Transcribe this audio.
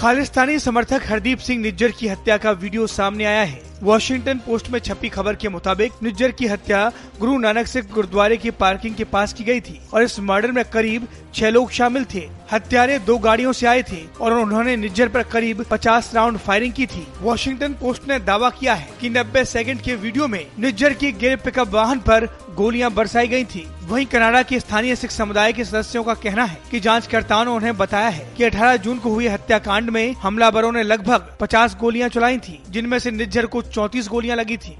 खालिस्तानी समर्थक हरदीप सिंह निज्जर की हत्या का वीडियो सामने आया है। वॉशिंगटन पोस्ट में छपी खबर के मुताबिक निज्जर की हत्या गुरु नानक सिंह गुरुद्वारे की पार्किंग के पास की गई थी और इस मर्डर में करीब छह लोग शामिल थे। हत्यारे दो गाड़ियों से आए थे और उन्होंने निज्जर पर करीब 50 राउंड फायरिंग की थी। वॉशिंगटन पोस्ट ने दावा किया है कि 90 सेकंड के वीडियो में निज्जर की गिर पिकअप वाहन पर गोलियाँ बरसाई गई थी। वहीं कनाडा के स्थानीय सिख समुदाय के सदस्यों का कहना है कि जांचकर्ताओं ने उन्हें बताया है कि 18 जून को हुए हत्याकांड में हमलावरों ने लगभग 50 गोलियाँ चलाई थी, जिनमें से निज्जर को 34 गोलियाँ लगी थी।